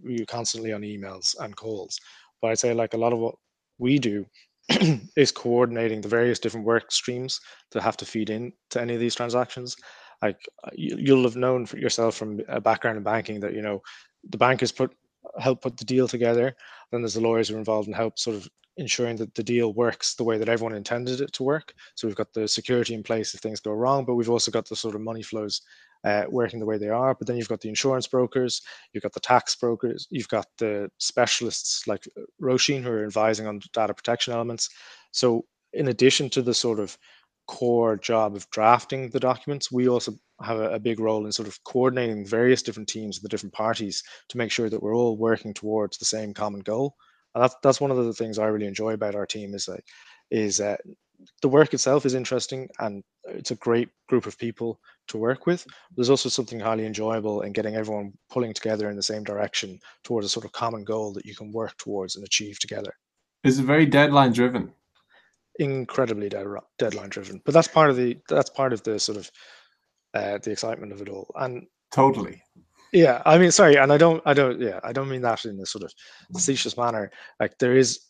we constantly on emails and calls. But I'd say like a lot of what we do is coordinating the various different work streams that have to feed in to any of these transactions. Like uh, you'll have known for yourself from a background in banking that you know the bankers put help put the deal together. Then there's the lawyers who are involved and help sort of ensuring that the deal works the way that everyone intended it to work. So we've got the security in place if things go wrong, but we've also got the sort of money flows uh, working the way they are. But then you've got the insurance brokers, you've got the tax brokers, you've got the specialists like Roisin who are advising on data protection elements. So in addition to the sort of core job of drafting the documents, we also have a, a, big role in sort of coordinating various different teams, of the different parties, to make sure that we're all working towards the same common goal. And that's that's one of the things I really enjoy about our team is like is uh, the work itself is interesting and it's a great group of people to work with. There's also something highly enjoyable in getting everyone pulling together in the same direction towards a sort of common goal that you can work towards and achieve together. Is it very deadline driven? Incredibly deadline driven, but that's part of the that's part of the sort of uh, the excitement of it all. And totally, yeah. I mean, sorry, and I don't, I don't, yeah, I don't mean that in a sort of facetious manner. Like there is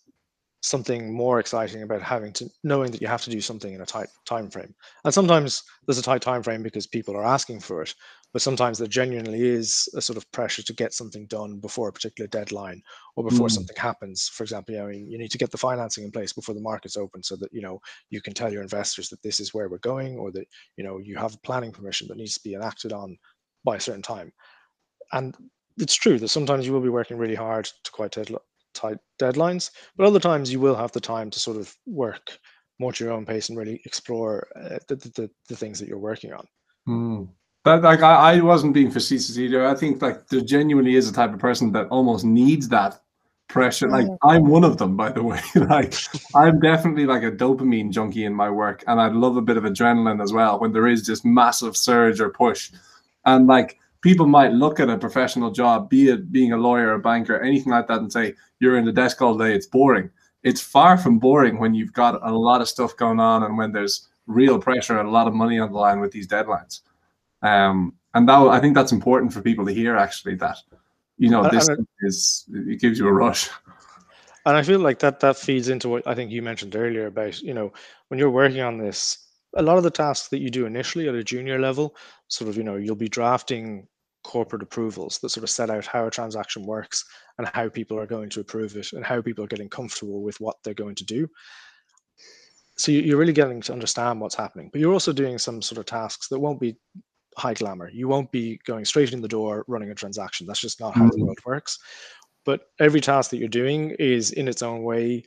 something more exciting about having to knowing that you have to do something in a tight time frame and sometimes there's a tight time frame because people are asking for it but sometimes there genuinely is a sort of pressure to get something done before a particular deadline or before mm. something happens for example you know you need to get the financing in place before the market's open so that you know you can tell your investors that this is where we're going or that you know you have planning permission that needs to be enacted on by a certain time and it's true that sometimes you will be working really hard to quite tight deadlines, but other times you will have the time to sort of work more at your own pace and really explore uh, the, the, the, things that you're working on. Mm. But like I, I wasn't being facetious either. I think like there genuinely is a type of person that almost needs that pressure. Like I'm one of them, by the way. like I'm definitely like a dopamine junkie in my work, and I love a bit of adrenaline as well when there is this massive surge or push. And like people might look at a professional job, be it being a lawyer, a banker, anything like that, and say, you're in the desk all day, it's boring. It's far from boring when you've got a lot of stuff going on and when there's real pressure and a lot of money on the line with these deadlines. Um, and that I think that's important for people to hear actually that, you know, this is, it gives you a rush. And I feel like that that feeds into what I think you mentioned earlier about, you know, when you're working on this, a lot of the tasks that you do initially at a junior level, sort of, you know, you'll be drafting corporate approvals that sort of set out how a transaction works and how people are going to approve it and how people are getting comfortable with what they're going to do. So you're really getting to understand what's happening, but you're also doing some sort of tasks that won't be high glamour. You won't be going straight in the door running a transaction. That's just not how mm-hmm. the world works. But every task that you're doing is in its own way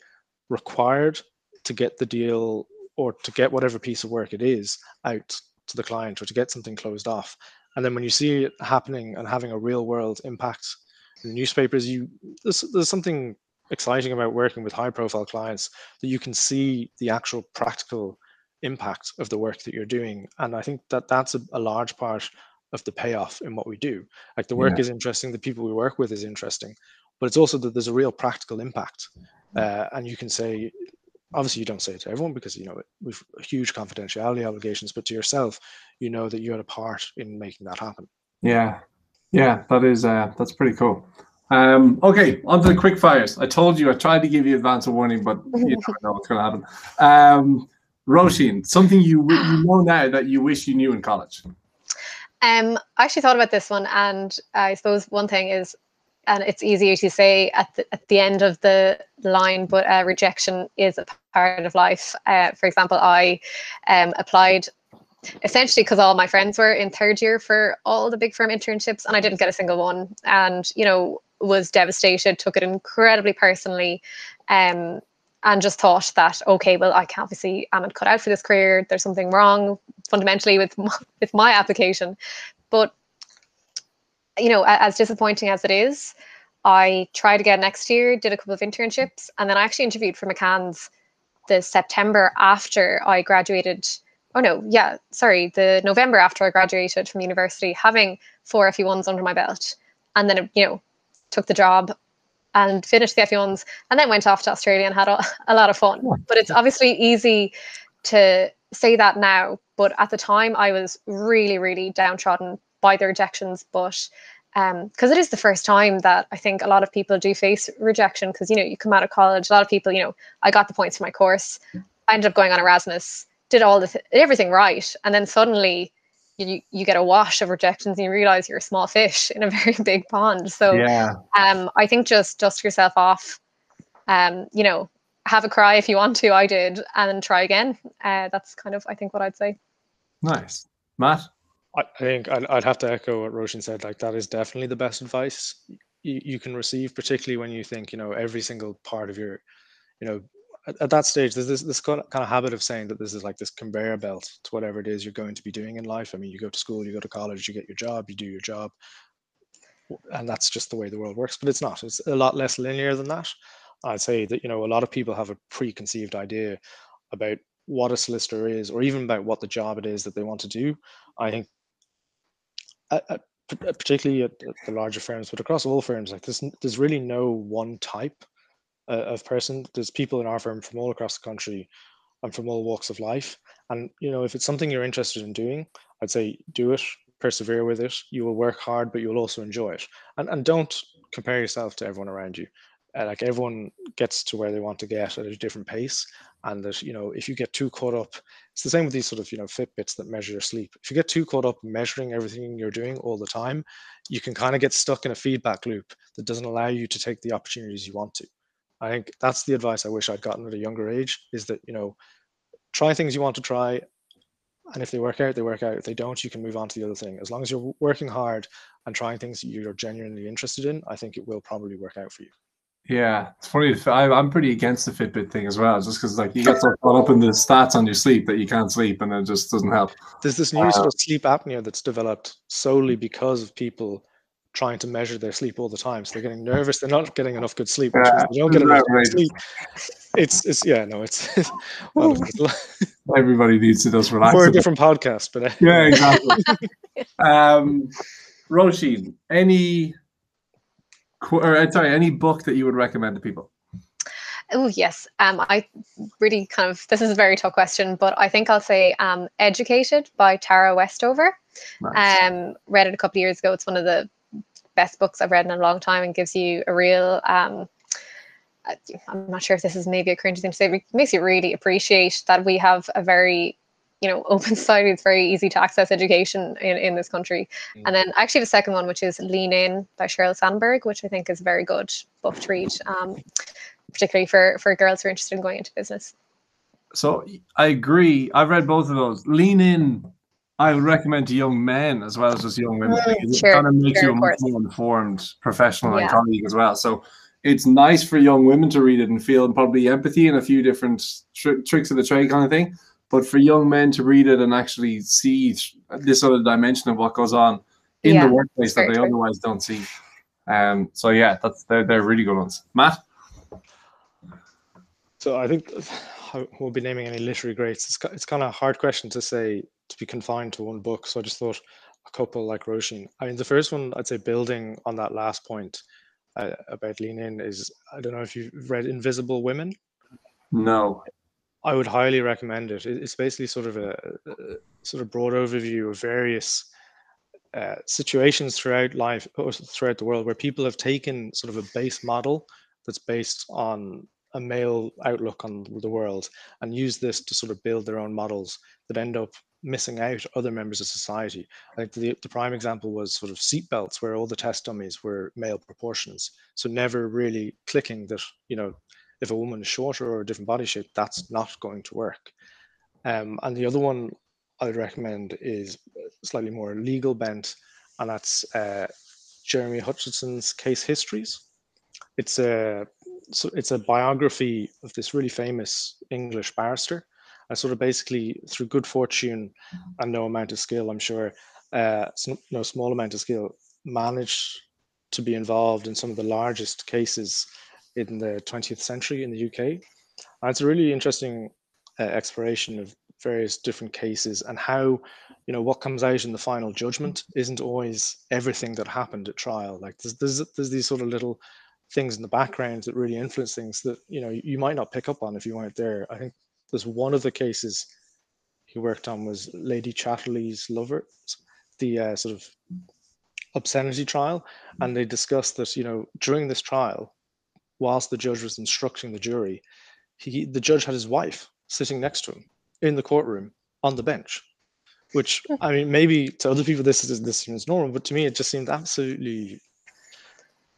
required to get the deal or to get whatever piece of work it is out to the client or to get something closed off. And then when you see it happening and having a real world impact in the newspapers, you there's, there's something exciting about working with high profile clients that you can see the actual practical impact of the work that you're doing. And I think that that's a, a large part of the payoff in what we do. Like the work yeah. is interesting, the people we work with is interesting, but it's also that there's a real practical impact. Uh, and you can say, obviously you don't say it to everyone because you know we've huge confidentiality obligations but to yourself you know that you had a part in making that happen. Yeah. Yeah that is uh that's pretty cool. Um okay on to the quick fires i told you i tried to give you advance warning but you never know what's going to happen. Um Roisin, something you you know now that you wish you knew in college? Um i actually thought about this one and i suppose one thing is and it's easier to say at the, at the end of the line, but uh, rejection is a part of life. Uh, for example, I um, applied essentially because all my friends were in third year for all the big firm internships and I didn't get a single one. And you know was devastated took it incredibly personally um, and just thought that okay well I can obviously I'm not cut out for this career. There's something wrong fundamentally with my, with my application. But you know, as disappointing as it is, I tried again next year, did a couple of internships, and then I actually interviewed for McCann's the September after I graduated. Oh no, yeah, sorry, the November after I graduated from university, having four FE1s under my belt, and then you know, took the job and finished the FE1s, and then went off to Australia and had a, a lot of fun. But it's obviously easy to say that now, but at the time I was really, really downtrodden by the rejections. But because um, it is the first time that I think a lot of people do face rejection, because you know you come out of college, a lot of people, you know, I got the points for my course, I ended up going on Erasmus, did all the th- everything right, and then suddenly you you get a wash of rejections and you realize you're a small fish in a very big pond. So yeah, um, I think just dust yourself off. Um, you know, have a cry if you want to. I did, and try again. Uh, that's kind of I think what I'd say. Nice, Matt. I think I'd, have to echo what Roisin said. Like that is definitely the best advice you, you can receive, particularly when you think you know every single part of your, you know, at, at that stage there's this this kind of habit of saying that this is like this conveyor belt to whatever it is you're going to be doing in life. I mean, you go to school, you go to college, you get your job, you do your job, and that's just the way the world works. But it's not. It's a lot less linear than that. I'd say that you know a lot of people have a preconceived idea about what a solicitor is, or even about what the job it is that they want to do. I think, particularly at the larger firms, but across all firms, like there's there's really no one type uh, of person. There's people in our firm from all across the country and from all walks of life. And you know, if it's something you're interested in doing, I'd say do it, persevere with it. You will work hard, but you'll also enjoy it. And and don't compare yourself to everyone around you uh, like everyone gets to where they want to get at a different pace and that you know if you get too caught up it's the same with these sort of you know fitbits that measure your sleep. If you get too caught up measuring everything you're doing all the time you can kind of get stuck in a feedback loop that doesn't allow you to take the opportunities you want to. I think that's the advice i wish i'd gotten at a younger age is that you know try things you want to try and if they work out they work out. If they don't you can move on to the other thing. As long as you're working hard and trying things you're genuinely interested in i think it will probably work out for you yeah, it's funny. I, I'm pretty against the Fitbit thing as well, just because like you get so caught up in the stats on your sleep that you can't sleep, and it just doesn't help. There's this new uh, sort of sleep apnea that's developed solely because of people trying to measure their sleep all the time. So they're getting nervous. They're not getting enough good sleep. Yeah, they don't get enough good sleep. It's it's yeah no it's. well, Everybody needs to just relax. For a different podcast, but uh, yeah, exactly. um, Roisin, any or uh, sorry, any book that you would recommend to people? Oh yes, um, I really kind of this is a very tough question, but I think I'll say um, "Educated" by Tara Westover. Nice. Um, read it a couple of years ago. It's one of the best books I've read in a long time, and gives you a real. Um, uh, I'm not sure if this is maybe a cringy thing to say, but it makes you really appreciate that we have a very you know open society it's very easy to access education in, in this country. Mm. and then actually the second one which is lean in by sheryl sandberg which i think is a very good book to read um, particularly for for girls who are interested in going into business. So i agree. I've read both of those. Lean in i would recommend to young men as well as just young women mm, it sure, kind of makes sure, you a much more informed professional yeah. and colleague as well. So it's nice for young women to read it and feel probably empathy and a few different tr- tricks of the trade kind of thing but for young men to read it and actually see this other dimension of what goes on in yeah, the workplace that they true. otherwise don't see. Um, so yeah, that's they're, they're really good ones. Matt. So I think I won't be naming any literary greats. It's it's kind of a hard question to say to be confined to one book. So I just thought a couple like Roisin. I mean, the first one I'd say building on that last point uh, about lean in is I don't know if you've read Invisible Women. No. I would highly recommend it. It's basically sort of a, a sort of broad overview of various uh, situations throughout life or throughout the world where people have taken sort of a base model that's based on a male outlook on the world and use this to sort of build their own models that end up missing out other members of society. Like the, the prime example was sort of seatbelts, where all the test dummies were male proportions. So never really clicking that, you know, if a woman is shorter or a different body shape, that's not going to work. Um, and the other one I'd recommend is slightly more legal bent, and that's uh, Jeremy Hutchinson's Case Histories. It's a so it's a biography of this really famous English barrister. And sort of basically through good fortune and no amount of skill, I'm sure, uh, no small amount of skill, managed to be involved in some of the largest cases in the 20th century in the UK. And it's a really interesting uh, exploration of various different cases and how you know what comes out in the final judgment isn't always everything that happened at trial. Like there's, there's, there's these sort of little things in the background that really influence things that you know you might not pick up on if you weren't there. I think there's one of the cases he worked on was lady chatterley's lover the uh, sort of obscenity trial. And they discussed that you know during this trial whilst the judge was instructing the jury he the judge had his wife sitting next to him in the courtroom on the bench which i mean maybe to other people this is this seems normal but to me it just seemed absolutely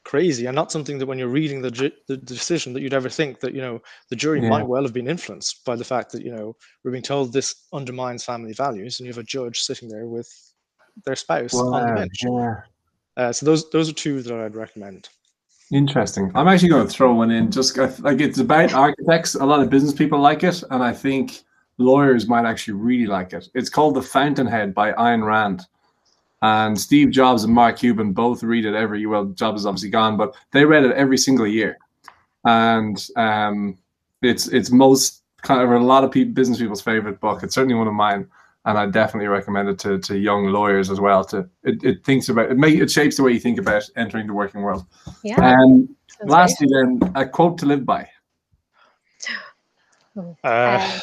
crazy and not something that when you're reading the, ju- the decision that you'd ever think that you know the jury Yeah. might well have been influenced by the fact that you know we're being told this undermines family values and you have a judge sitting there with their spouse on the bench yeah. uh, so those those are two that i'd recommend Interesting. I'm actually going to throw one in. Just like it's about architects. A lot of business people like it, and I think lawyers might actually really like it. It's called The Fountainhead by Ayn Rand, and Steve Jobs and Mark Cuban both read it every. Year. Well, Jobs is obviously gone, but they read it every single year, and um, it's it's most kind of a lot of people, business people's favorite book. It's certainly one of mine, and I definitely recommend it to, to young lawyers as well. To it, it thinks about it, make it shapes the way you think about entering the working world. Yeah. Um, sounds great. lastly, then a quote to live by. uh, Um,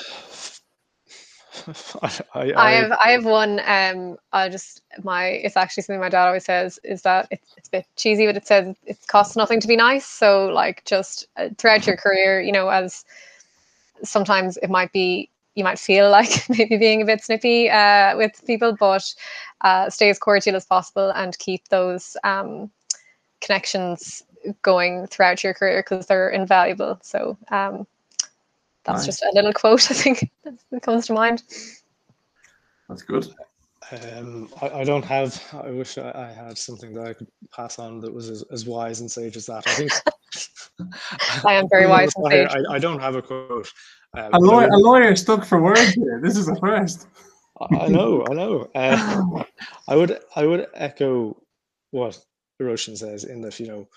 I, I, I have I have one. Um, I just my it's actually something my dad always says is that it's, it's a bit cheesy, but it says it costs nothing to be nice. So like just uh, throughout your career, you know, as sometimes it might be you might feel like maybe being a bit snippy uh, with people, but uh, stay as cordial as possible and keep those um, connections going throughout your career because they're invaluable. So um, that's Nice. just a little quote I think that comes to mind. That's good. Um, I, I don't have. I wish I, I had something that I could pass on that was as, as wise and sage as that. I think I am very wise and sage. I, I don't have a quote. Um, A lawyer, a lawyer stuck for words here. This is a first. I I know, I know. Uh, I would, I would echo what Roisin says in that you know,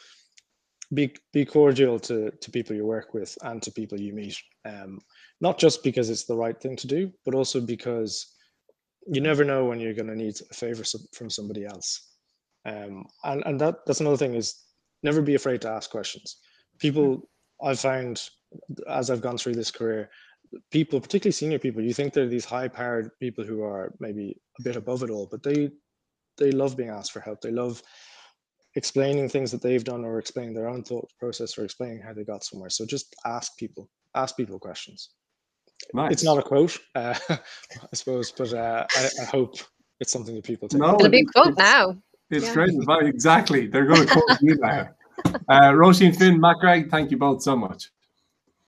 be be cordial to to people you work with and to people you meet. Um, not just because it's the right thing to do, but also because you never know when you're going to need a favor from somebody else. Um, and and that that's another thing is never be afraid to ask questions. People I've found as I've gone through this career, people, particularly senior people, you think they're these high-powered people who are maybe a bit above it all, but they they love being asked for help. They love explaining things that they've done or explaining their own thought process or explaining how they got somewhere. So just ask people, ask people questions. Nice. It's not a quote, uh, I suppose, but uh, I, I hope it's something that people take. No, It'll be a quote now. It's Yeah. great. advice. Exactly. They're going to quote you now. Uh, Roisin Finn, Matt Gregg, thank you both so much.